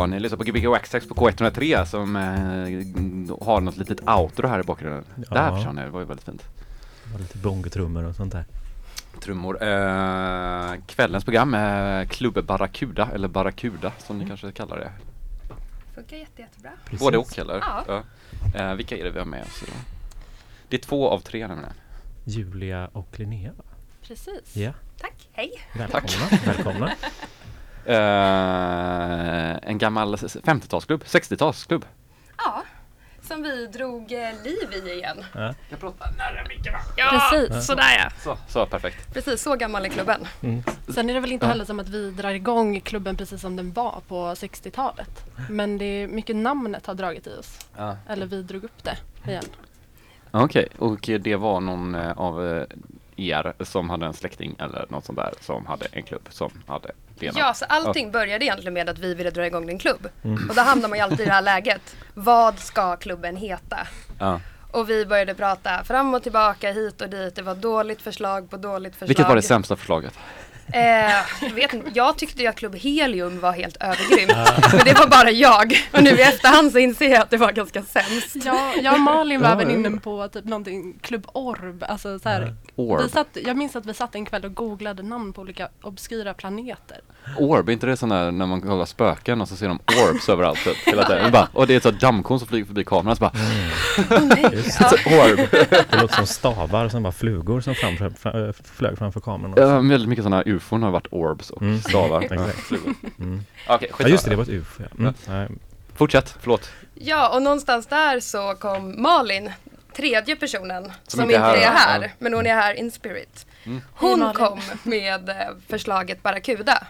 Ja, ni lyssnar på Gbg Waxtrax på K103 som eh, har något litet outro här i bakgrunden. Ja. Där försvann det, det var ju väldigt fint. Det var lite bongotrummor och sånt där. Trummor. Eh, kvällens program är Klubb Barracuda, eller Barracuda som ni kanske kallar det. Funkar jätte, jättebra. Precis. Både och eller? Ja. Eh, vilka är det vi har med oss idag? Det är två av tre nämligen. Julia och Linnea. va? Precis. Ja, Tack. Hej. välkomna. välkomna. Eh, en gammal s- 50-talsklubb, 60-talsklubb. Ja, som vi drog eh, liv i igen. Ja. Jag pratar nära micken? Ja, Precis. sådär ja. Så, så perfekt. Precis, så gammal är klubben. Mm. Sen är det väl inte Ja. heller som att vi drar igång klubben precis som den var på 60-talet. Men det är mycket namnet har dragit i oss. Ja. Eller vi drog upp det igen. Okej, och det var någon eh, av er som hade en släkting eller något sånt där som hade en klubb som hade namnet? Ja, så allting började egentligen med att vi ville dra igång en klubb. Mm. Och då hamnar man ju alltid i det här läget. Vad ska klubben heta? Ja. Och vi började prata fram och tillbaka, hit och dit. Det var dåligt förslag på dåligt förslag. Vilket var det sämsta förslaget? Eh, jag, vet inte, jag tyckte ju att Klubb Helium var helt övergrym. Men det var bara jag. Och nu i efterhand så inser jag att det var ganska sämst. Ja, jag och Malin var även inne på typ någonting, Klubb Orb. Alltså så här, Orb. vi satt, jag minns att vi satt en kväll och googlade namn på olika obskyra planeter. Orb, är inte det sån där när man kollar spöken och så ser de orbs överallt typ, hela tiden? Och, bara, och det är ett sånt dammkorn som flyger förbi kameran så bara Oh, Ja. så, Orb! Det låter som stavar som bara flugor som framför, fra- äh, flög framför kameran. Ja, väldigt mycket sådana här ufon har varit orbs och Mm. stavar. Flugor. Mm. Okej, Ja just det, det var ett ufo. Ja. Mm. Fortsätt, förlåt. Ja, och någonstans där så kom Malin, tredje personen, som, inte inte är är här. här, Ja. men hon är här in spirit. Mm. Hej, Hon Malin. kom med eh, förslaget Barracuda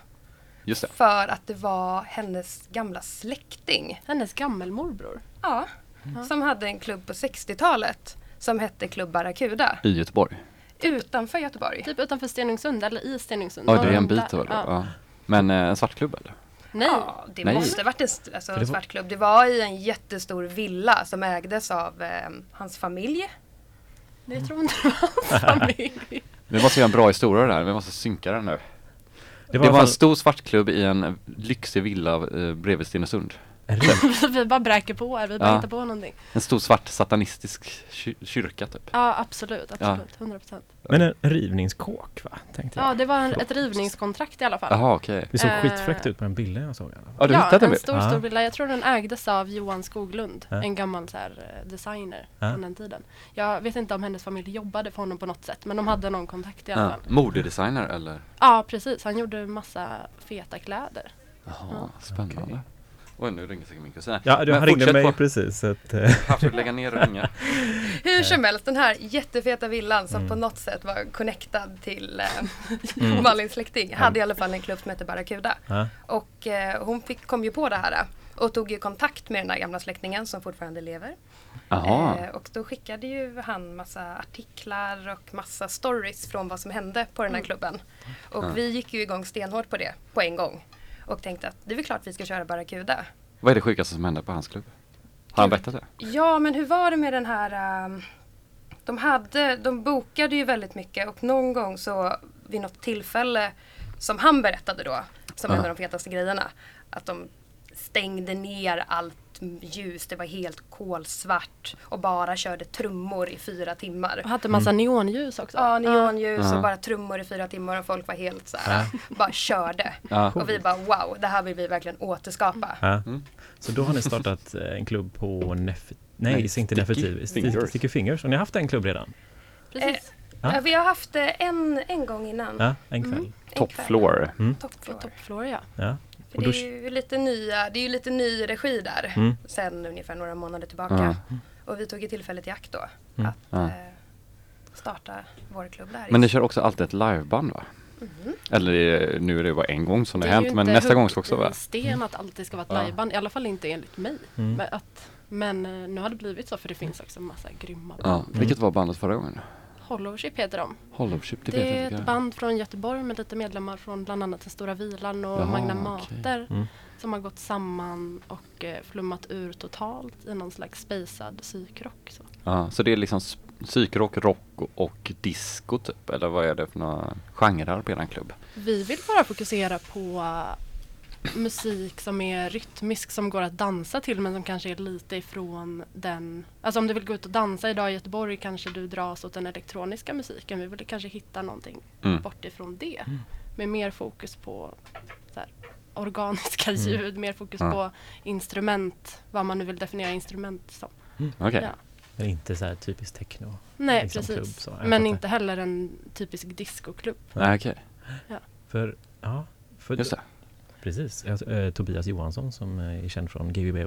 Just det. för att det var hennes gamla släkting. Hennes gammelmorbror. Ja, som hade en klubb på 60-talet som hette Klubb Barracuda I Göteborg. Utanför Göteborg. Typ utanför Stenungsund eller i Stenungsund. Ja, det är en bit över det. Ja. Ja. Men eh, en svartklubb eller? Nej, Ja, det Nej. måste varit en, alltså, det en var- svart klubb. Det var i en jättestor villa som ägdes av eh, hans familj. det tror inte det var hans familj. Vi måste göra en bra historia där, vi måste synka den nu. det Det var, var, i alla en stor svartklubb i en lyxig villa eh, bredvid Stenungsund. vi bara bräker på här, vi bara Ja. hittar på någonting. En stor svart satanistisk ky- kyrka typ. Ja, absolut, absolut, 100 procent. Men en rivningskåk va? Tänkte jag. Ja, det var en, ett rivningskontrakt i alla fall. Jaha okej. Det såg Eh. skitfräckt ut på den bilden jag såg i alla fall. Ja du ja, hittade en en bild? stor, Ja. stor villa. Jag tror den ägdes av Johan Skoglund, Ja. en gammal så här, eh, designer Ja. från den tiden. Jag vet inte om hennes familj jobbade för honom på något sätt, men de hade någon kontakt i alla Ja. fall. Modedesigner eller? Ja, precis. Han gjorde massa feta kläder. Jaha, spännande. Okej. Oj nu ringer säkert min kusin. Ja, du, ringde mig på- precis. Så att, eh, Här får lägga ner och ringa. Hur som helst, den här jättefeta villan som Mm. på något sätt var connectad till eh, Mm. Malins släkting hade i alla fall en klubb som hette Barracuda. ja. Och eh, hon fick, kom ju på det här eh, och tog ju kontakt med den här gamla släktingen som fortfarande lever. Eh, och då skickade ju han massa artiklar och massa stories från vad som hände på den här klubben. Och Ja. vi gick ju igång stenhårt på det på en gång. Och tänkte att det är väl klart vi ska köra Barracuda. Vad är det sjukaste som hände på hans klubb? Har han berättat det? Ja, men hur var det med den här... ehm, de, hade, de bokade ju väldigt mycket och någon gång så vid något tillfälle som han berättade då, som Ja. en av de fetaste grejerna, att de stängde ner allt ljus, det var helt kolsvart och bara körde trummor i fyra timmar. Och hade massa neonljus också. Ja, neonljus Ja. och bara trummor i fyra timmar och folk var helt så här, bara körde. Ja. Och vi bara wow, det här vill vi verkligen återskapa. Ja. Mm. Så då har ni startat eh, en klubb på Nef... Nej, Nej, inte Sticky Nefertiti. Fingers. Sticky, Fingers. Och ni har haft en klubb redan? Precis. Ja. Ja, Vi har haft det en, en gång innan. Ja, en kväll. Mm, Top floor. Mm. Top floor. Top Floor ja. Ja. För det är ju lite nya, det är ju lite ny regi där Mm. sen ungefär några månader tillbaka. Ja. Och vi tog ju tillfället i akt då Mm. att Ja. eh, starta vår klubb där. Men ni kör också alltid ett liveband va? Mhm. Eller eh, nu är det bara en gång som det, har ju hänt men nästa gång ska också vara. sten att alltid ska vara ett Ja. liveband. I alla fall inte enligt mig. Mm. Men, att, men eh, nu har det blivit så för det finns också massa grymma band. Vilket var bandet förra gången? Hollowship heter de. Hollowship, det, Det, vet är jag ett band från Göteborg med lite medlemmar från bland annat Den Stora Vilan och Jaha, Magna. Mater. Mm. Som har gått samman och eh, flummat ur totalt i någon slags spacad psykrock. Så. Ja, så det är liksom psykrock, rock och, och disco typ? Eller vad är det för några genrer på eran klubb? Vi vill bara fokusera på musik som är rytmisk som går att dansa till men som kanske är lite ifrån den. Alltså om du vill gå ut och dansa idag i Göteborg kanske du dras åt den elektroniska musiken. Vi vill kanske hitta någonting Mm. bort ifrån det. Med mer fokus på så här, organiska ljud, mer fokus Ja. på instrument, vad man nu vill definiera instrument som. Okej. Ja. Men inte så här typiskt techno. Nej, Liksom precis. klubb, så. Men inte heller en typisk discoklubb. Nej, okej. För, ja, för Just det. Precis. Jag, eh, Tobias Johansson som eh, är känd från GBG,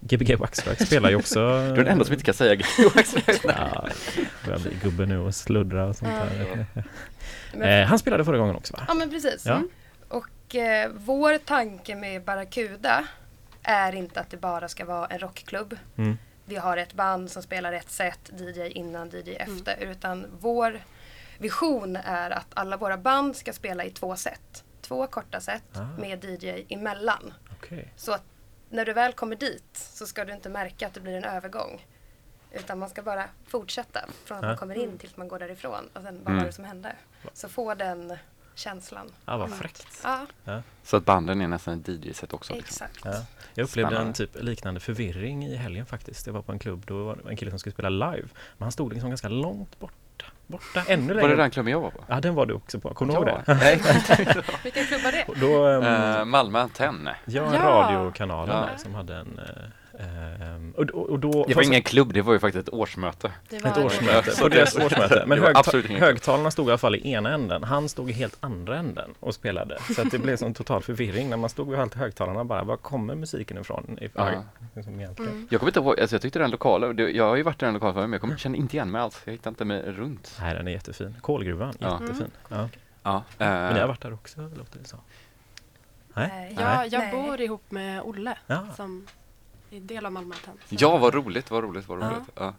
Gbg Waxtrax spelar ju också... Du är den enda som inte kan säga Joax. Ja, börjar bli gubbe nu och sluddra och sånt där. Men, Eh, han spelade förra gången också va? ja men precis. Ja. Mm. Och eh, vår tanke med Barracuda är inte att det bara ska vara en rockklubb. Mm. Vi har ett band som spelar ett set, DJ innan, DJ efter. Utan vår vision är att alla våra band ska spela i två set. Två korta set Ah. med DJ emellan. Okej. Så att när du väl kommer dit så ska du inte märka att det blir en övergång. Utan man ska bara fortsätta från att Ja. man kommer in tills man går därifrån. Och sen vad Mm. var det som hände? Så få den känslan. Ja, vad fräckt. Ja, Så att banden är nästan ett DJ-set också. Liksom. exakt. Ja. Jag upplevde en Spännande. typ liknande förvirring i helgen faktiskt. Jag var på en klubb, då var det en kille som skulle spela live. Men han stod liksom ganska långt borta. Borta, ännu längre. Var det den klubben jag var på? Ja, den var du också på. Kommer du ihåg Ja. det? Nej. Vilken klubb var det? Då, ehm, Eh, Malmö Antenn. ja, en Ja. där som hade en... eh, ehm, och, och, och då, Det var ingen klubb, det var ju faktiskt ett årsmöte. Det var Ett årsmöte. På det- deras årsmöte. Men högta- högtalarna stod i alla fall i ena änden. Han stod i helt andra änden och spelade. Så att det blev sån total förvirring när man stod vid högtalarna bara, var kommer musiken ifrån? I, Ja. liksom. Mm. Jag kommer inte ihåg, alltså jag tyckte den lokalen, jag har ju varit i den lokalen förut men jag kommer, känner inte igen mig alls. Jag hittar inte mig runt. Nej, den är jättefin. Kolgruvan, Ja. jättefin. Ja. Ja. Men ni har eh, varit där också, låter det så. Nej? Nej. Ja, Nej. jag Nej. bor ihop med Olle Ja. som är del av Malmö Antenn. Så- ja, vad roligt, vad roligt, vad roligt. Ja.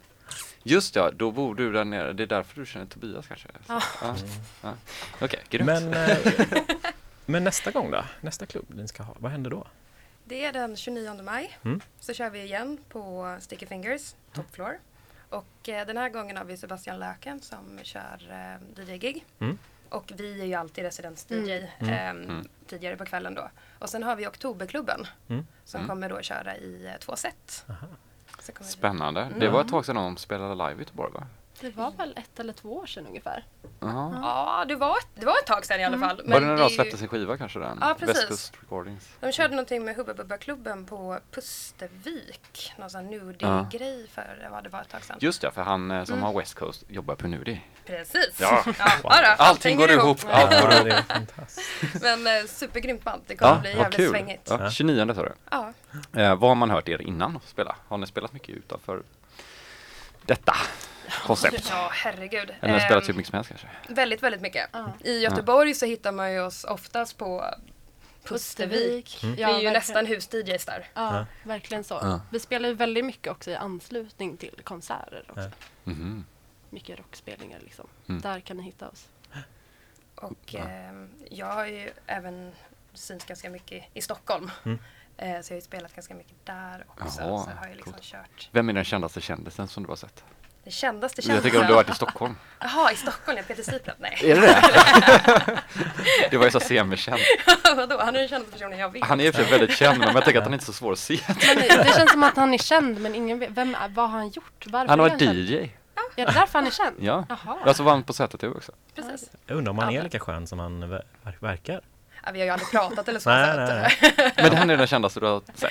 Just ja, då bor du där nere. Det är därför du känner Tobias kanske? Ja. ja. ja. Okej, grymt. Men, eh, men nästa gång då? Nästa klubb ni ska ha, vad händer då? Det är den 29 maj. Mm. Så kör vi igen på Sticky Fingers, Top Floor. Och eh, den här gången har vi Sebastian Löken som kör eh, DJ-gig. Mm. Och vi är ju alltid residens-DJ Mm. ehm, Mm. tidigare på kvällen då. Och sen har vi Oktoberklubben Mm. som Mm. kommer då köra i eh, två set. Aha. Så kommer vi- Spännande. Det Mm. var ett tag sedan de spelade live i Göteborg va? Det var väl ett eller två år sedan ungefär. Jaha. Ja, det var, ett, det var ett tag sedan i alla Mm. fall. Var det när är de ju- släppte sin skiva kanske den? Ja, precis. Recordings. De körde någonting med Hubba Bubba-klubben på Pustervik. Någon sån Ja. nudie-grej för vad det var ett tag sedan. Just ja, för han eh, som Mm. har West Coast jobbar på Nudi. Precis. Ja. ja då, Allting går hänger ihop. Allt går Ja, ihop. det är fantastiskt. Men eh, supergrymt band. Det kommer Ja, bli jävligt kul. svängigt. Ja. 29 sa du. Ja. Eh, vad har man hört er innan spela? Har ni spelat mycket utanför detta koncept? Ja, herregud. Eller Ehm, spelat hur mycket som helst kanske? Väldigt, väldigt mycket. Ja. I Göteborg så hittar man ju oss oftast på Pustervik. Mm. Vi är ju verkligen. nästan hus-DJs där. Ja, Ja. verkligen så. Ja. Vi spelar ju väldigt mycket också i anslutning till konserter. Också. Ja. Mhm. Mycket rockspelningar liksom. Mm. Där kan ni hitta oss. Och ehm, jag har ju även synts ganska mycket i Stockholm. Mm. Eh, så jag har ju spelat ganska mycket där också. Jaha, så har jag liksom kört Vem är den kändaste kändisen som du har sett? Det kändaste Jag kändisen. tänker om du har varit i Stockholm. Jaha, i Stockholm ja. Peter Siprath? Nej. Är det det? det var ju så semikänd. Vadå? Han är den kändaste personen jag vet. Han är och för väldigt känd men jag tänker att han är inte så svår att se. Men det känns som att han är känd men ingen vet. Vem är, vad har han gjort? Varför Han har är varit? DJ. Är det därför han är känd? Ja. Jaha. Alltså var han på ZTV också. Precis. Jag undrar om han är Ja. lika skön som han ver- verkar? Ja, vi har ju aldrig pratat eller så. Nej, nej, eh, Men han är den kändaste du har sett?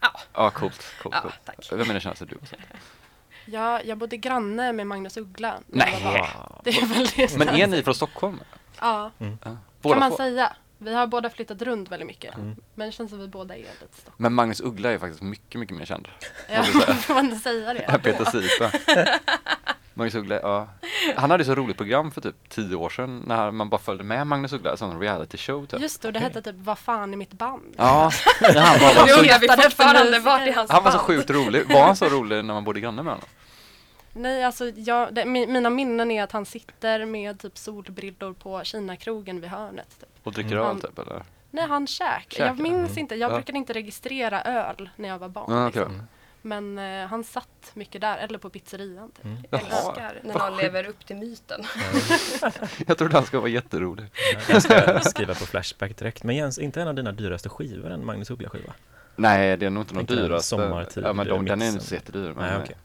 Ja. Ja, coolt. coolt, Ja, coolt. tack. Vem är den kändaste du har sett? Ja, jag bodde granne med Magnus Uggla. när jag var Nej. barn. Det är väl det Men är ni från Stockholm? Ja, Ja. kan Båda man två? säga. Vi har båda flyttat runt väldigt mycket. Mm. Men det känns som vi båda är lite Stockholm. Men Magnus Uggla är faktiskt mycket, mycket mer känd. Ja, får man inte säga det? Peter Sipa. Magnus Uggla, ja. Han hade så roligt program för typ tio år sedan när man bara följde med Magnus Uggla, en sån reality show typ. Just det, och det hette typ Vad fan är mitt band? Ja, han, var så, vi fortfarande vart är hans han var så sjukt rolig. Var han så rolig när man bodde granne med honom? Nej, alltså jag, det, mi- mina minnen är att han sitter med typ solbrillor på Kina-krogen vid hörnet. Typ. Och dricker Mm. öl typ eller? Nej, han käkar. Käkar, Jag minns mm. inte, jag Ja. brukade inte registrera öl när jag var barn. Ja, okej. liksom. Men eh, han satt mycket där, eller på pizzerian. Typ. Mm. Jag älskar när någon lever upp till myten. Jag trodde han skulle vara jätterolig. Jag ska skriva på Flashback direkt. Men Jens, inte en av dina dyraste skivor en Magnus Uggla-skiva? Nej, det är nog inte någon dyraste. sommartid, Ja, men de, den är inte så jättedyr. Men, Nej, okej.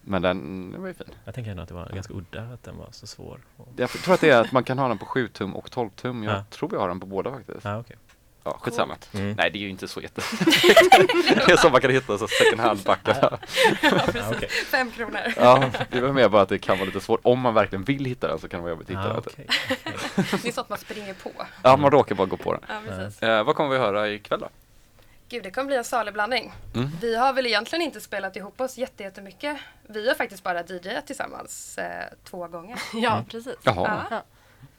men den, den var ju fin. Jag tänker ändå att det var ganska udda att den var så svår. Och... Jag tror att det är att man kan ha den på 7 tum och 12 tum. Jag Ja. tror jag har den på båda faktiskt. Ja, okej. Ja, skitsamma. Mm. Nej, det är ju inte så jätte... det är som man kan hitta så second hand-backar. Ja, okej. Fem kronor. Ja, det var mer bara att det kan vara lite svårt. Om man verkligen vill hitta den så kan det vara jobbigt att hitta Ja, den. okej. Det är sånt man springer på. Ja, man råkar bara gå på den. Ja, precis. Eh, vad kommer vi höra ikväll då? Gud, det kommer bli en salig blandning. Mm. Vi har väl egentligen inte spelat ihop oss jätte- jättemycket. Vi har faktiskt bara DJat tillsammans eh, två gånger. Ja, precis. Jaha. Ja.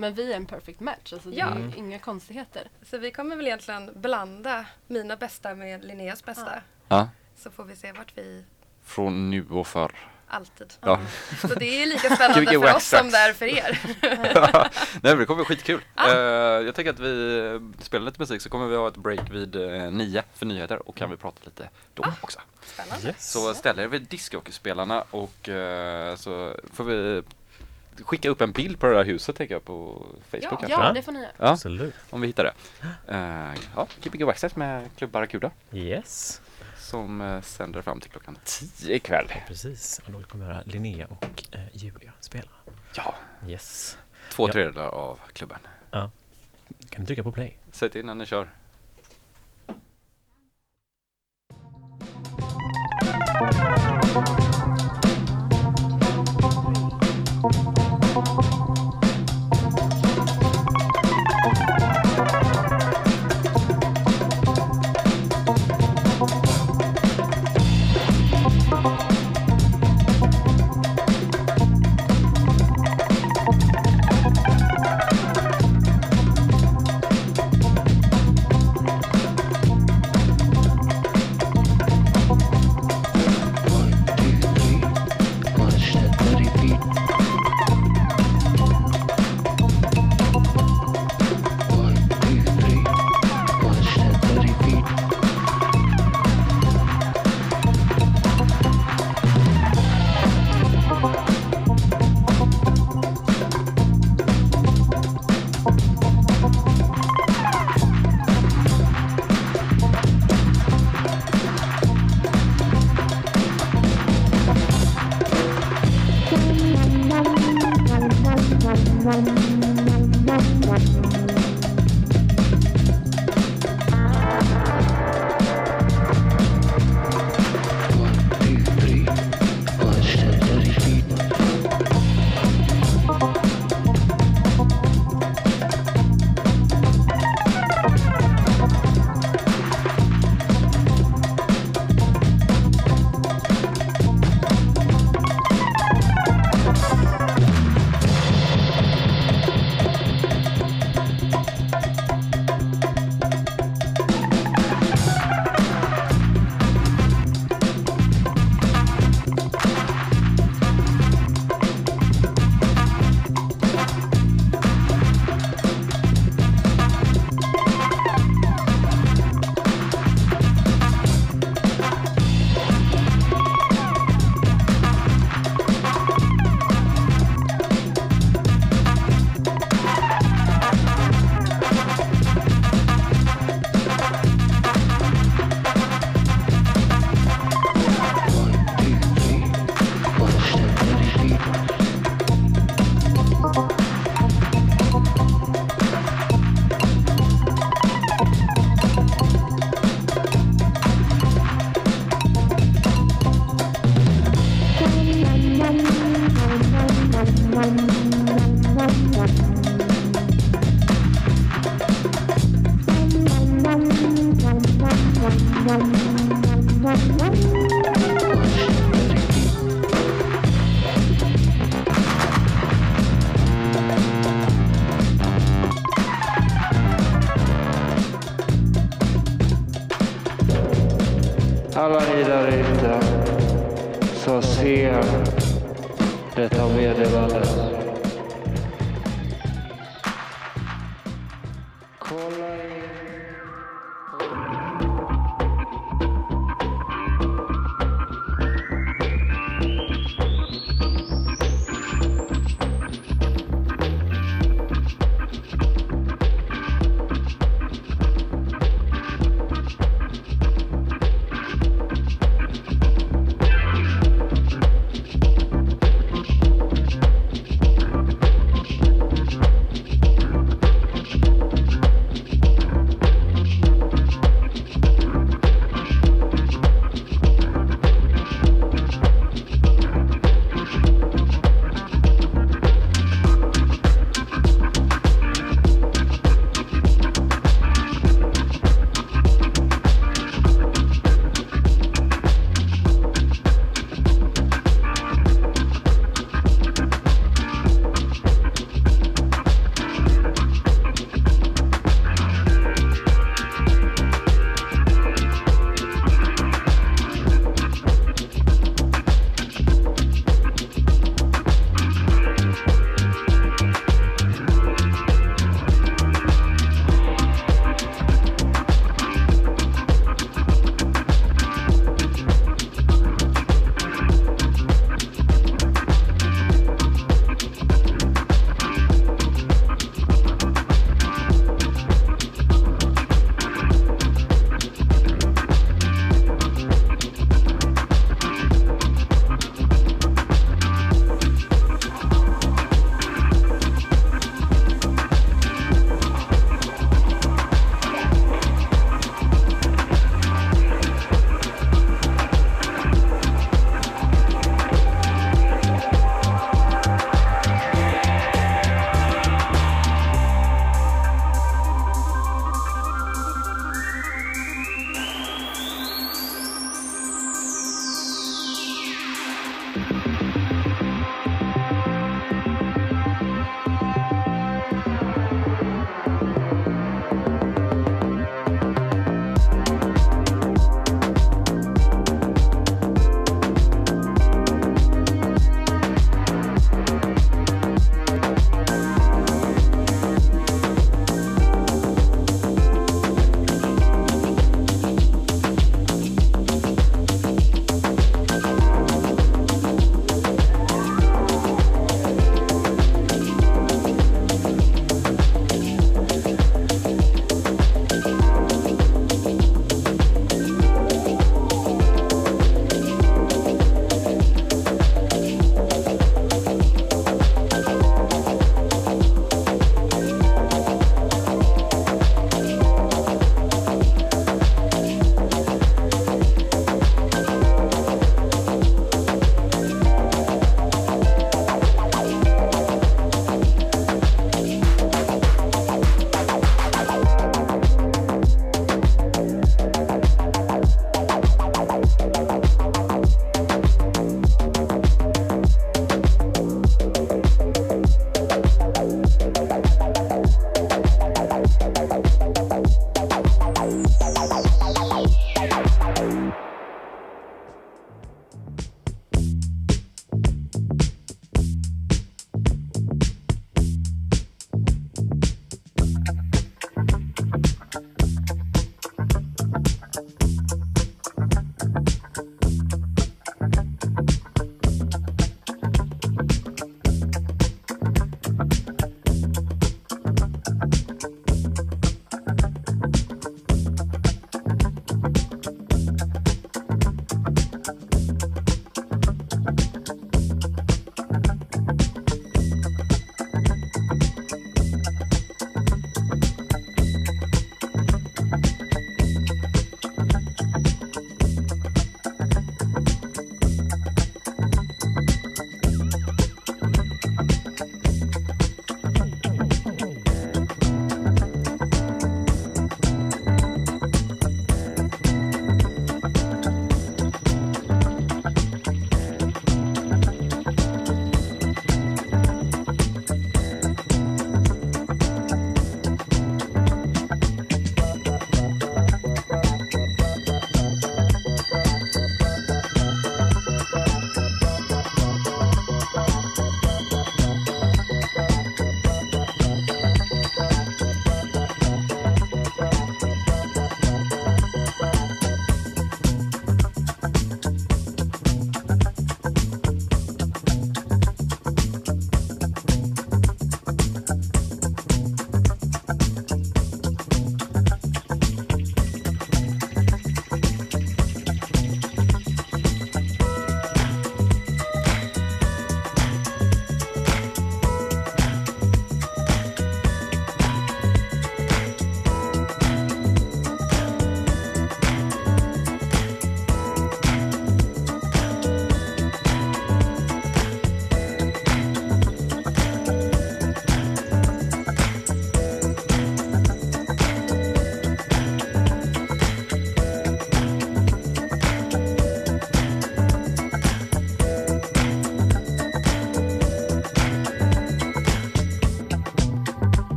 Men vi är en perfect match, alltså det Ja. är inga konstigheter. Så vi kommer väl egentligen blanda mina bästa med Linneas bästa. Ja. Så får vi se vart vi Från nu och förr. alltid. Ja. Så det är lika spännande för Wax oss som det är för er. Nej men det kommer bli skitkul. Ah. Eh, jag tänker att vi eh, spelar lite musik så kommer vi ha ett break vid uh, nio för nyheter och kan vi prata lite då Ah. också. Spännande. Yes. Så ställ er vid discjockeyspelarna och eh, så får vi skicka upp en bild på det där huset tänker jag på Facebook Ja. kanske. Ja, Ja. det får ni göra. Ja, Absolut. om vi hittar det. Uh, ja, Gbg Wax Tracks med Club Barracuda Yes. som eh, sänder fram till klockan 10 ikväll. Precis. Och då kommer vi höra Linnea och eh, Julia spela. Ja, Yes. två Ja. tredjedelar av klubben. Ja. Kan du trycka på play? Säg till när ni kör.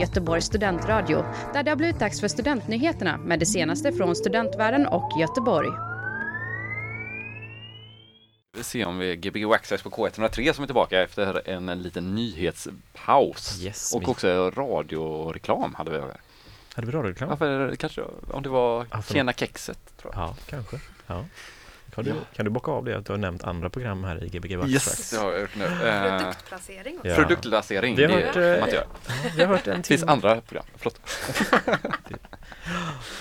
Göteborgs studentradio där det har blivit dags för studentnyheterna med det senaste från studentvärlden och Göteborg. Vi ser om vi Gbg Waxxax på K103 som är tillbaka efter en, en liten nyhetspaus. Yes, och vi- också radioreklam hade vi. Hade vi radioreklam? Varför kanske, om det var Ja, för- Tjena Kexet tror jag. Ja, kanske. Ja. Kan, du, kan du bocka av det att du har nämnt andra program här i Gbg Wax Yes, det har jag gjort nu. Eh, Produktplacering också. Ja. Har det hört, får eh, man inte göra. Vi har hört en Det finns andra program, förlåt.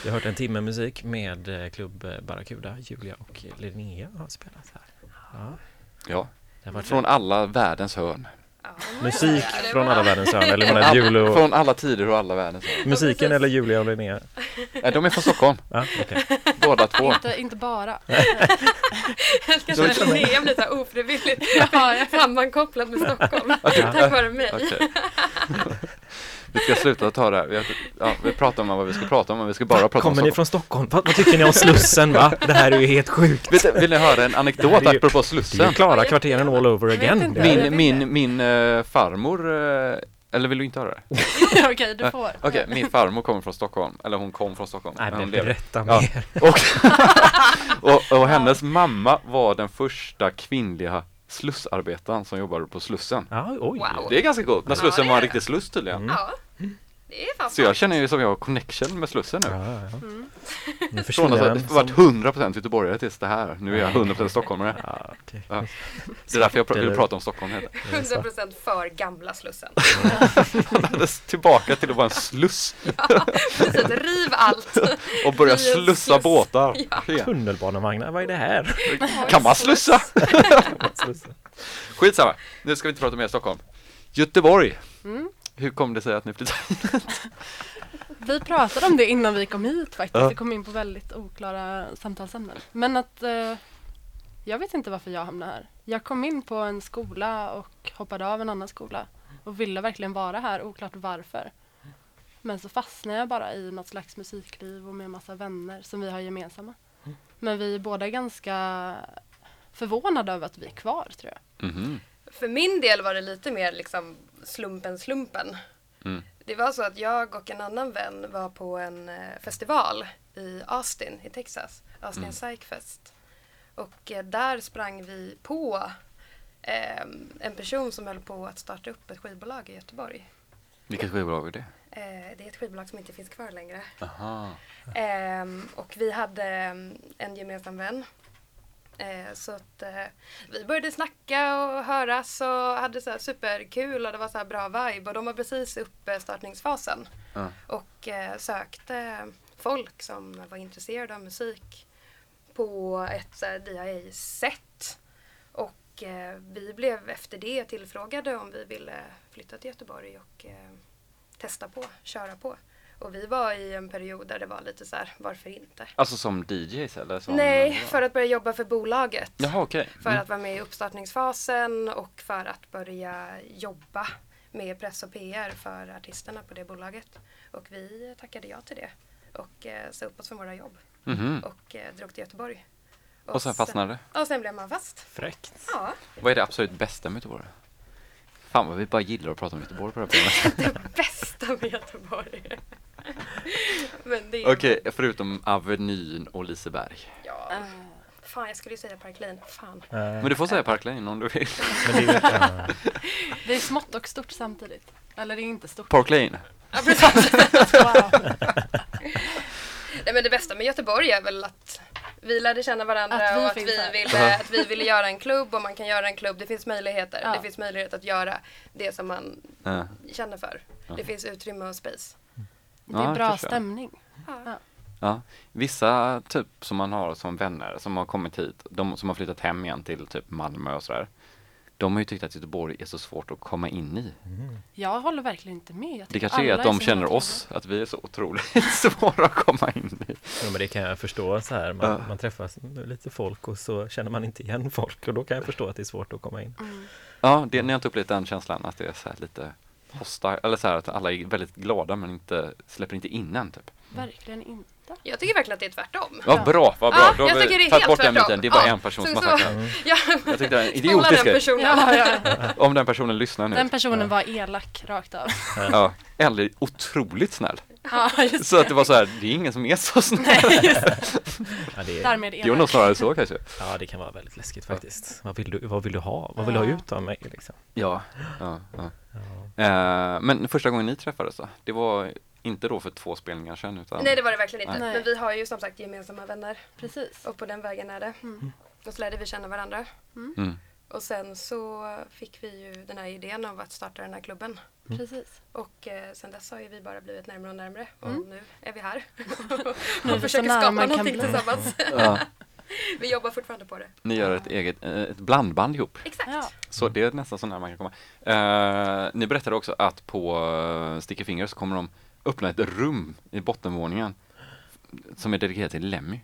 vi har hört en timme musik med eh, Klubb Barracuda. Julia och Linnea har spelat här. Ja, Ja, det har från alla världens hörn. Ja. musik det från var- alla världens hörn. Eller menar All, Jul och, Från alla tider och alla världens hörn. musiken eller Julia och Linnea? Nej, de är från Stockholm, Ja, okej. Två. Inte, inte bara. Kanske att Linnea blir så här ofrivilligt Ja, sammankopplad med Stockholm. Tack vare mig. Okej. Vi ska sluta ta det här. Vi, har, ja, vi pratar om vad vi ska prata om, men vi ska bara prata Kommer om ni Stockholm. från Stockholm? Vad, vad tycker ni om Slussen va? Det här är ju helt sjukt. Vill, vill ni höra en anekdot ju- apropå Det är ju Slussen? Klara kvarteren all over vet again. Min, min, min eh, farmor, eh, eller vill du inte höra det? Okej, du får. Okej, min farmor kommer från Stockholm, eller hon kom från Stockholm. Nej men hon men lever. berätta Ja. mer. Och, och, och hennes mamma var den första kvinnliga slussarbetaren som jobbade på Slussen. Ja, oj. Wow. Det är ganska coolt, när Ja, Slussen det var en riktig sluss tydligen. Mm. Ja, det är fan Så jag känner ju som jag har connection med Slussen nu. Ja, ja, ja. Mm. Nu Från att ha varit som... 100% göteborgare tills det här. Nu är jag 100% stockholmare. Ja, det... Ja. Det är därför jag pr- vill prata om Stockholm. Heter. det. 100% för gamla Slussen. Alldeles tillbaka till att vara en sluss Precis, riv allt. och börja slussa sluss. båtar. Ja. Ja. Tunnelbanevagnar, vad är det här? Kan man slussa? Skitsamma, nu ska vi inte prata mer Stockholm. Göteborg, Mm. Hur kom det sig att ni flyttade? Vi pratade om det innan vi kom hit faktiskt. Ja. Vi kom in på väldigt oklara samtalsämnen. Men att eh, jag vet inte varför jag hamnade här. Jag kom in på en skola och hoppade av en annan skola och ville verkligen vara här, oklart varför. Men så fastnade jag bara i något slags musikliv och med massa vänner som vi har gemensamma. Men vi är båda ganska förvånade över att vi är kvar tror jag. Mhm. För min del var det lite mer liksom slumpen slumpen. Mm. Det var så att jag och en annan vän var på en eh, festival i Austin i Texas, Austin Mm. Psych Fest. Och eh, där sprang vi på eh, en person som höll på att starta upp ett skivbolag i Göteborg. Vilket skivbolag är det? Eh, det är ett skivbolag som inte finns kvar längre. Aha. Ehm, och vi hade em, en gemensam vän. Eh, så att eh, vi började snacka och höras och hade så superkul och det var så bra vibe. Och de var precis i uppstartningsfasen. Ja. Och eh, sökte folk som var intresserade av musik på ett så DIA-sätt. Och vi blev efter det tillfrågade om vi ville flytta till Göteborg och testa på, köra på. Och vi var i en period där det var lite så här, varför inte? Alltså som DJs eller? Som, Nej, för att börja jobba för bolaget. Jaha, okej. För Mm. att vara med i uppstartningsfasen och för att börja jobba med press och PR för artisterna på det bolaget. Och vi tackade ja till det och eh, sa upp oss från våra jobb Mhm. och eh, drog till Göteborg. Och sen fastnade det. Och sen blev man fast. Fräckt. Ja, Vad är det absolut bästa med Göteborg? Fan vad vi bara gillar att prata om Göteborg på det här programmet. det bästa med Göteborg. Okej, förutom Avenyn och Liseberg. Ja, Eh, Fan, jag skulle ju säga Park Lane. Fan. Eh, Men du får säga Park Lane om du vill. men det är, ja. Det är smått och stort samtidigt. Eller det är inte stort. Park Lane. Ja, precis. Nej, men det bästa med Göteborg är väl att vi lärde känna varandra Att vi och att vi, här. ville, att vi ville göra en klubb och man kan göra en klubb. Det finns möjligheter. Ja. Det finns möjlighet att göra det som man Ja. känner för. Det finns utrymme och space. Det är Ja, bra stämning. Ja. Ja. Vissa typ som man har som vänner som har kommit hit, de som har flyttat hem igen till typ Malmö och sådär. De har ju tyckt att Göteborg är så svårt att komma in i. Jag håller verkligen inte med. Jag Det kanske är att de känner oss, att vi är så otroligt svåra att komma in i. Ja, men det kan jag förstå så här. Man, Ja. man träffar lite folk och så känner man inte igen folk och då kan jag förstå att det är svårt att komma in. Mm. Ja, det, ni har inte upplevt den känslan att det är så här lite hostile, eller så här att alla är väldigt glada men inte, släpper inte in en typ. Verkligen inte. Jag tycker verkligen att det är tvärtom. Ja, bra, vad bra. Ja, Då jag tycker det är helt bort den tvärtom. biten. Det är bara Ja, en person så- som har sagt det. Ja, Jag tyckte det var en idiotisk den grej. personen. Ja, ja. Om den personen lyssnar nu. Den personen var elak rakt av. Ja, eller otroligt snäll. Ja, just Så att det var så här, det är ingen som är så snäll. Ja, det, är, Det är nog snarare så kanske. ja, det kan vara väldigt läskigt faktiskt. Vad vill du, vad vill du ha? Vad vill du ha ut av mig? Liksom? Ja. ja, ja. Ja. Eh, men första gången ni träffades då? Det var inte då för två spelningar sedan utan? Nej, det var det verkligen inte. Nej. Men vi har ju som sagt gemensamma vänner Precis. och på den vägen är det. Mm. Och så lärde vi känna varandra. Mm. Och sen så fick vi ju den här idén om att starta den här klubben. Precis. Och eh, sen dess har ju vi bara blivit närmare och närmare. Och Mm. nu är vi här. Och försöker skapa någonting tillsammans. Ja, vi jobbar fortfarande på det. ni gör ett eget, eh, ett blandband ihop. Exakt. Ja. Så det är nästan så nära man kan komma. Eh, ni berättade också att på uh, Sticky Fingers så kommer de öppna ett rum i bottenvåningen som är dedikerat till Lemmy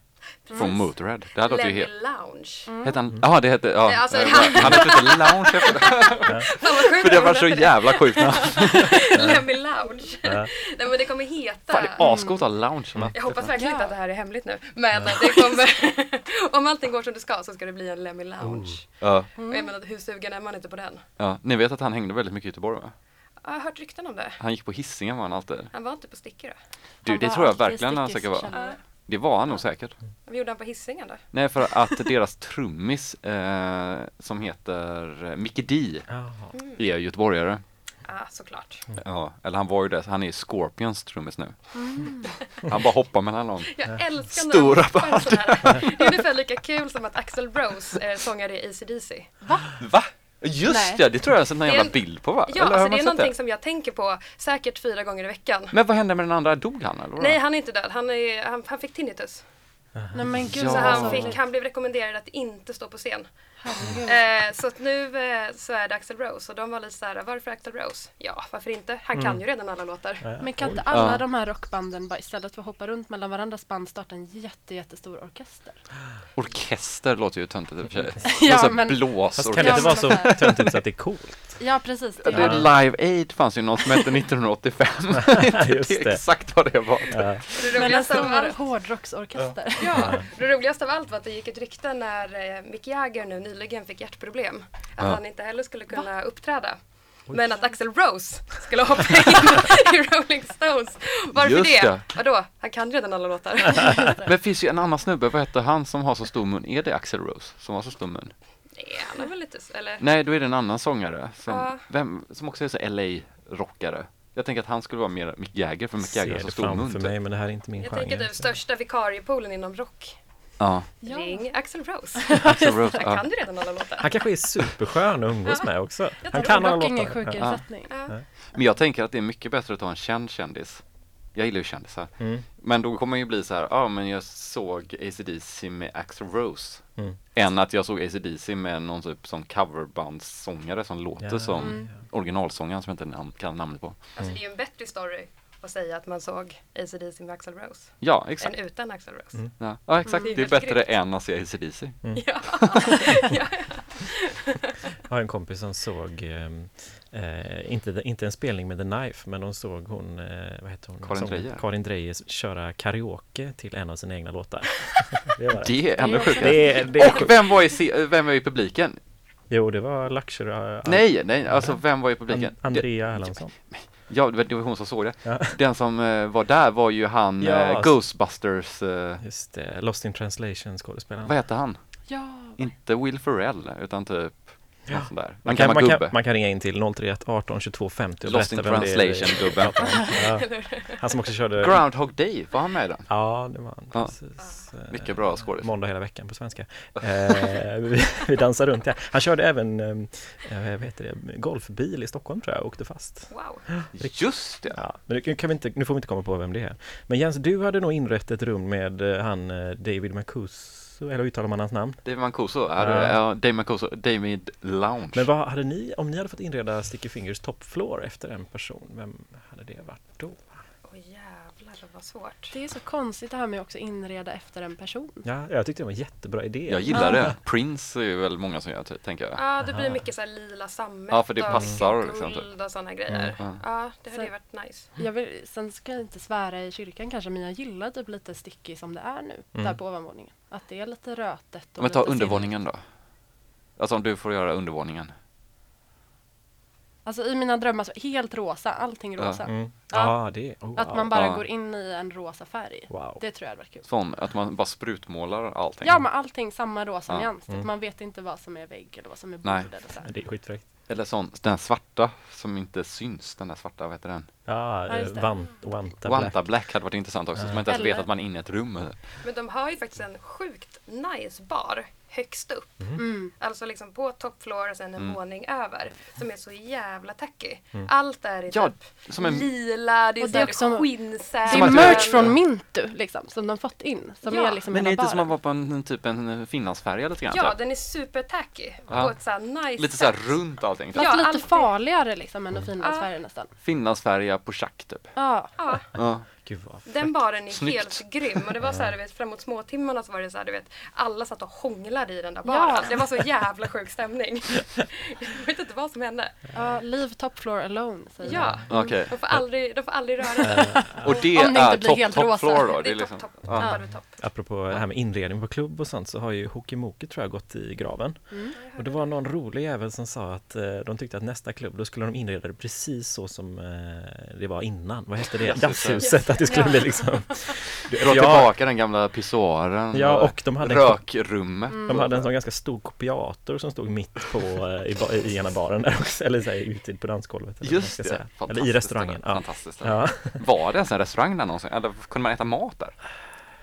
från Motörhead. Det låter ju helt... Lounge. Hette han? Ja, det hette... Ja, alltså, han- hette inte Lounge efter det. För det var så jävla sjukt namn. det. Lemmy Lounge. Ja. Nej men det kommer heta Fan, det är ascoolt att ha Lounge. va? Jag hoppas verkligen Ja. inte att det här är hemligt nu. Men det kommer, om allting går som det ska så ska det bli en Lemmy Lounge. Ja, Och jag menar hur sugen är man inte på den? ja. Ni vet att han hängde väldigt mycket i Göteborg va? Jag har hört rykten om det. Han gick på Hisingen var han alltid. Han var inte på Sticky då? Du, Han det tror jag verkligen han säkert var. Det var han nog säkert. Vad gjorde han på Hisingen då? Nej, för att deras trummis eh, som heter eh, Mickey D Jaha. är göteborgare. Ah, såklart. Ja, eller han var ju det. Han är Scorpions trummis nu. Han bara hoppar mellan dem. Jag älskar Stora sådär. Det är ungefär lika kul som att Axl Rose är sångare i AC/DC. Va? Just Nej. det, det tror jag jag sett någon Det jävla en- bild på va? Ja, eller alltså det är någonting som jag tänker på säkert fyra gånger i veckan. Men vad hände med den andra? Dog han eller? Nej, han är inte död. Han, är, han, han fick tinnitus. Nej men gud. Ja. Så han, fick, han blev rekommenderad att inte stå på scen. Eh, så att nu eh, så är det Axl Rose och de var lite såhär, varför Axl Rose? Ja, varför inte? Han kan ju redan alla låtar. Ja, Men kan oj. inte alla Ja. de här rockbanden bara istället för att hoppa runt mellan varandras band starta en jätte, jättestor orkester? Orkester låter ju töntigt i och för sig. Ja, men- blås Fast kan det inte vara så töntigt så att det är coolt? Ja precis. Det Det Live Aid fanns ju något som hette 1985. Just det är det. exakt vad det var. Ja. Det Men en stor allt, hårdrocksorkester. ja, det roligaste av allt var att det gick ett rykte när eh, Mick Jagger nu nyligen fick hjärtproblem. Att Ja. han inte heller skulle kunna uppträda. Men att Axl Rose skulle hoppa in i Rolling Stones. Varför Just det? det. Vadå? Han kan redan alla låtar. Men det finns ju en annan snubbe, vad heter han som har så stor mun? Är det Axel Rose som har så stor mun? Nej, han är väl lite, eller? Nej, då är det en annan sångare som, Ja. vem, som också är så LA-rockare. Jag tänker att han skulle vara mer Mick Jagger, för Mick Jagger Ser har så det stor mun. framför typ. mig men det här är inte min Jag genre. tänker typ största vikariepoolen inom rock. Ja, Ja. Ring Axl Rose. Axel Rose. Han Ja. kan ju redan alla låtar. Han kanske är superskön att umgås med också. Han kan alla låtar. sjukersättning. Ja. Men jag tänker att det är mycket bättre att ha en känd kändis. Jag gillar ju kändisar. Mm. Men då kommer man ju bli så här, ja men jag såg ACDC med Axl Rose. Mm. Än att jag såg ACDC med någon typ som coverbandssångare som låter Ja. som Mm. originalsångaren som jag inte nam- kan namnet på. Alltså det är ju en bättre story att säga att man såg AC/DC med Axl Rose Ja, exakt. än utan Axl Rose. Mm. Ja, ja exakt. Mm. Det är bättre än att se ACDC. Ja. ja. Jag har en kompis som såg ehm, eh, inte, inte en spelning med The Knife men de såg hon, eh, vad heter hon? Karin Dreyer. Karin Dreyer köra karaoke till en av sina egna låtar. det var det. Det är ännu sjukare. Och vem var i, vem var i publiken? jo, det var Luxury. eh, Nej, nej, alltså vem var i publiken? An- Andrea Erlandsson. Ja, det var, hon som såg det. Ja. Den som eh, var där var ju han Ja, eh, Ghostbusters, eh, Just det, Lost in translation skådespelaren. vad heter han? Ja, Inte Will Ferrell, utan typ Ja. sån där. Man Man kan, man, kan, man kan ringa in till 031 18 22 50 och Lost in translation-gubben. Ja. Han som också körde Groundhog Day, var han med i den? Ja, det var han. Ja. Precis. Eh, Mycket bra skådis. Måndag hela veckan på svenska. Eh, vi, vi dansar runt ja. Han körde även, eh, vad heter det, golfbil i Stockholm tror jag och åkte fast. Wow. Just det! Ja, men det kan vi inte, nu får vi inte komma på vem det är. Men Jens, du hade nog inrett ett rum med eh, han eh, David Mancuso, eller uttalar man hans namn? David Mancuso, Ja. Dave Mancuso, David Lounge. Men vad hade ni, om ni hade fått inreda Sticky Fingers top floor efter en person, vem hade det varit då? Jävlar vad svårt. det är så konstigt det här med att också inreda efter en person. Ja, jag tyckte det var en jättebra idé. Jag gillar det. Prince är ju väl många som gör, ty- tänker jag. Ja, det blir mycket så här lila sammet Ja, för det och passar, liksom, guld och sådana grejer. Mm. Ja, det hade Så- ju varit nice. Jag vill, sen ska jag inte svära i kyrkan kanske, men jag gillar typ lite sticky som det är nu, Mm. där på ovanvåningen. Att det är lite rötet och Men ta lite undervåningen då. Alltså om du får göra undervåningen. Alltså i mina drömmar, så helt rosa, allting rosa. Mm. Ja. Ja, det, oh, Att man bara Ja. går in i en rosa färg. Wow. Det tror jag hade varit kul. Sån, att man bara sprutmålar allting. Ja, men allting samma rosa Ja. nyans. Mm. Man vet inte vad som är vägg eller vad som är bord Nej. eller så här. Det är skitfräckt. Eller sån, den svarta som inte syns, den där svarta, vad heter den? Ja, Ja, eh, just det. Vant, Wanta Wanta Black. Black. hade varit intressant också, så man inte ens Eller- vet att man är inne i ett rum. Men de har ju faktiskt en sjukt nice bar högst upp. Mm. Alltså liksom på top floor och sen en Mm. våning över. Som är så jävla tacky. Allt är i Ja, typ som en- lila, det är, Och så det är här också- skinnsäden. Det är merch från Mintu liksom, som de fått in. Som Ja. är liksom Men det är inte som att vara på en, typ en finlandsfärja lite grann. Ja, typ. den är super tacky. Ja. På ett så här nice Lite såhär sätt. runt allting. Fast Ja, lite alltid. farligare liksom än en finlandsfärg nästan. Finlandsfärja på schack typ. Ja, Ja, Ja. Gud vad den baren är Snyggt. helt grym. Och det var så här, du vet, framåt småtimmarna så var det så här, du vet, alla satt och hånglade i den där Ja. baren. Det var så jävla sjuk stämning. Jag vet inte vad som hände. ja leave top floor alone säger Ja, Okej. de får aldrig, de får aldrig röra sig. Och det Om det inte är blir top, helt top rosa. floor då? Det Det är liksom, ja. toppar du topp. Apropå det här med inredning på klubb och sånt så har ju Hockeymoke tror jag gått i graven. Mm. Och det var någon rolig jävel som sa att eh, de tyckte att nästa klubb då skulle de inreda det precis så som eh, det var innan. Vad hette det? Jazzhuset. Att det skulle bli liksom Dra Ja. tillbaka den gamla pissoaren. Ja, och de hade en Rökrummet. Mm. De hade en sån ganska stor kopiator som stod mitt på eh, i, i ena baren där också, eller så här, ute på dansgolvet. Eller, Just det. säga. eller i restaurangen. Ja. Fantastiskt. Ja. Var det ens en restaurang där någonsin? Eller kunde man äta mat där?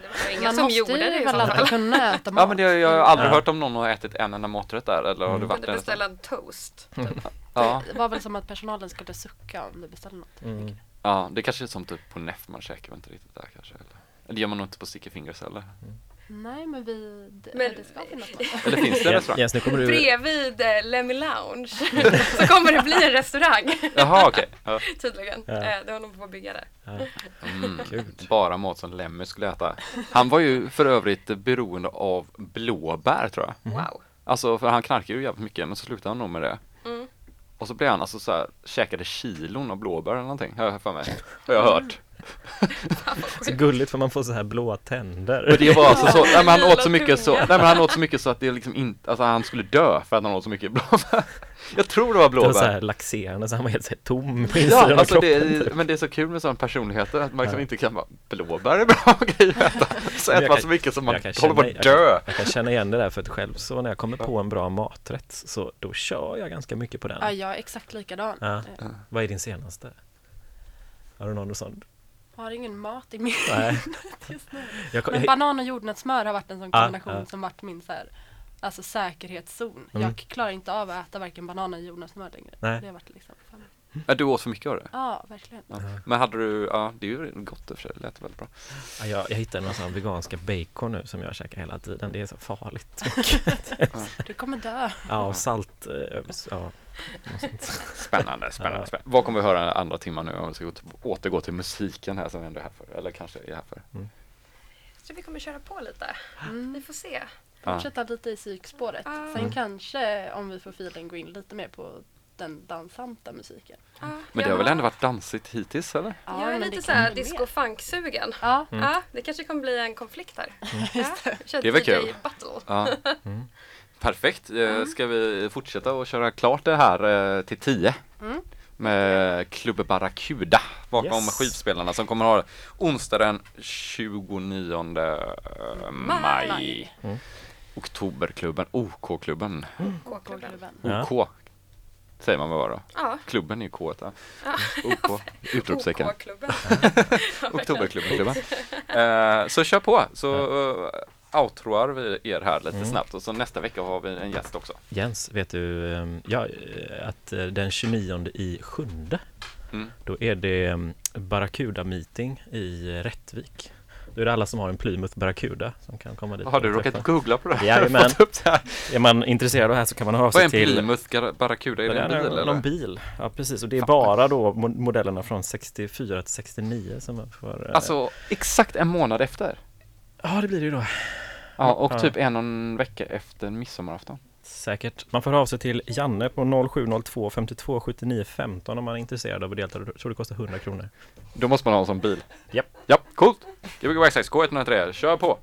Det var ingen Man som måste gjorde ju det väl alltid kunna äta mat. Ja men det, jag har aldrig Ja. hört om någon har ätit en enda maträtt där eller har Mm. du varit kunde beställa en toast. Ja. Det var väl som att personalen skulle sucka om du beställde något. Mm. Ja, det kanske är som typ på Neff man käkar väl inte riktigt där kanske eller? Eller gör man nog inte på Sticky Fingers heller? Nej men vi, det, Men- det ska finnas. Eller finns det en restaurang? Jens, nu kommer du... Bredvid eh, Lemmy Lounge så kommer det bli en restaurang Jaha okej. Ja. tydligen. Ja. Eh, Det har de på att bygga där. Ja. Mm. Bara mat som Lemmy skulle äta. Han var ju för övrigt beroende av blåbär tror jag. Wow. Alltså för han knarkade ju jävligt mycket men så slutade han nog med det. Och så blev han alltså så här, käkade kilon av blåbär eller någonting, har jag för mig. Har jag hört. Så gulligt för man får så här blåa tänder. Och det var alltså så, nej, men han åt så mycket så, nej men han åt så mycket så att det liksom inte, alltså han skulle dö för att han åt så mycket blåbär. Jag tror det var Det var så blåbär. här laxerande så han var helt så här tom på Ja, alltså kroppen. det, men det är så kul med sådana personligheter att man liksom Ja. inte kan bara blåbär är bra grej att äta. Så Men jag äter man kan- så mycket som man jag kan håller på känna- att dö. Jag kan känna igen det där för att själv så när jag kommer på en bra maträtt så då kör jag ganska mycket på den. Ja, jag är exakt likadan. Ja. Eh, Vad är din senaste? Har du någon sån? Har ingen mat i min Nej. just nu. Jag, Men banan och jordnötssmör har varit en sån Ja, kombination ja. som varit min så här, alltså säkerhetszon. Mm. Jag klarar inte av att äta varken banan eller jordnötssmör längre. Nej. Det har varit liksom, fan. Ja, du åt för mycket av det. ja verkligen. Ja. Men hade du, ja det är ju gott i och för sig, det lät väldigt bra. ja, jag, jag hittade någon sån veganska bacon nu som jag käkar hela tiden. Det är så farligt. Du kommer dö. Ja, och salt. eh, Ja. Spännande, spännande, Ja. spännande. Vad kommer vi höra andra timmar nu om vi ska återgå till musiken här som vi ändå är här för, eller kanske är här för. Så vi kommer köra på lite. Vi Mm. får se. Ja. Fortsätta lite i psykspåret. Ah. Sen kanske om vi får feeling gå in lite mer på den dansanta musiken. Men det har väl ändå varit dansigt hittills eller? Ja, jag är lite det så kan här bli disco mer. funk-sugen. Ja, Ja, det kanske kommer bli en konflikt här. Ja, kör Det var DJ kul. Battle. Ja. Mm. Perfekt, Eh, ska vi fortsätta och köra klart det här eh, till 10? Mm. Med Club Barracuda bakom Yes. skivspelarna som kommer ha onsdag den 29 maj. Maj. Mm. Oktoberklubben, OK-klubben. K-klubben. Ja. OK säger man väl bara då? Ja, Klubben är ju K. Ja. OK, utropstecken. OK-klubben. Oktoberklubben-klubben. Eh, så kör på, så uh, outroar vi er här lite Mm. snabbt och så nästa vecka har vi en gäst också. Jens, vet du ehm, ja, eh, att eh, den 29 i sjunde Mm. Då är det ehm, Barracuda meeting i Rättvik. Då är det alla som har en Plymouth Barracuda som kan komma dit. Har du råkat googla på det här? Jajamän. Är man intresserad av det här så kan man höra av Vad är sig en till Plymouth Barracuda? Är det en bil någon eller? bil, ja precis. Och det är bara då mo- modellerna från 64 till 69 som man får eh, Alltså exakt en månad efter. Ja det blir det ju då. Ja, och Ja. typ en och en vecka efter midsommarafton. Säkert. Man får höra av sig till Janne på 0702 52 79 15 om man är intresserad av att delta. Jag tror det kostar 100 kronor. Då måste man ha en sån bil. Japp. Ja, coolt. Gbg Waxax K103, kör på!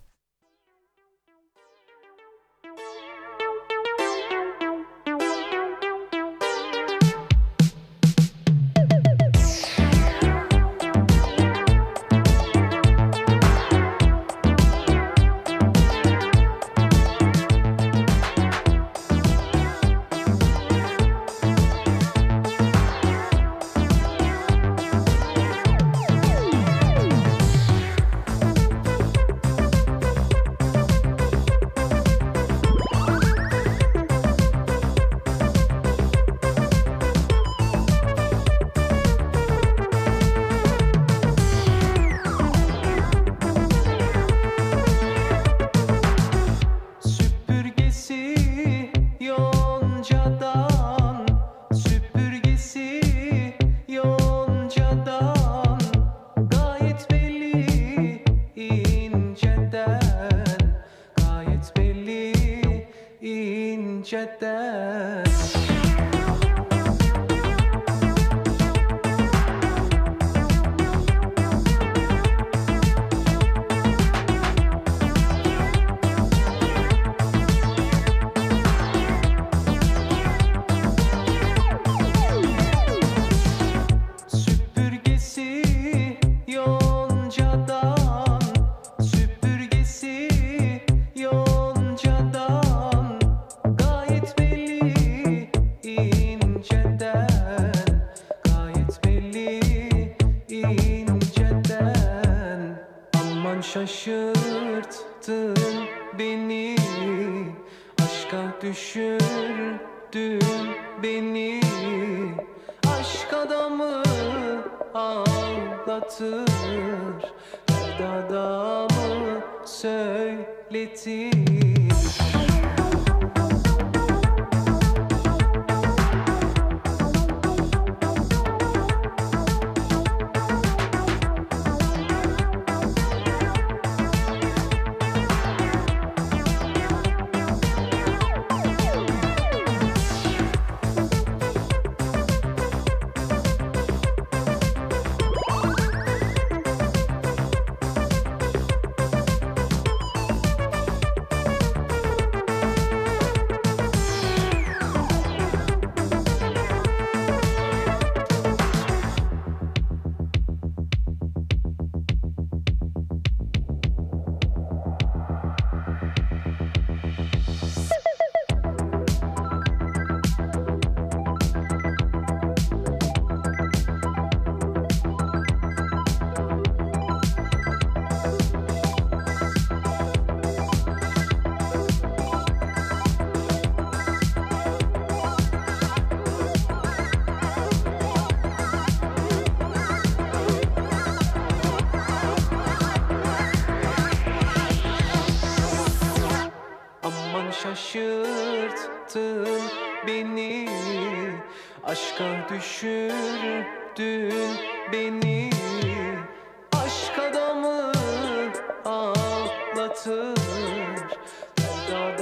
Şaşırttın beni Aşka düşürdün beni. Aşk adamı ağlatır Dert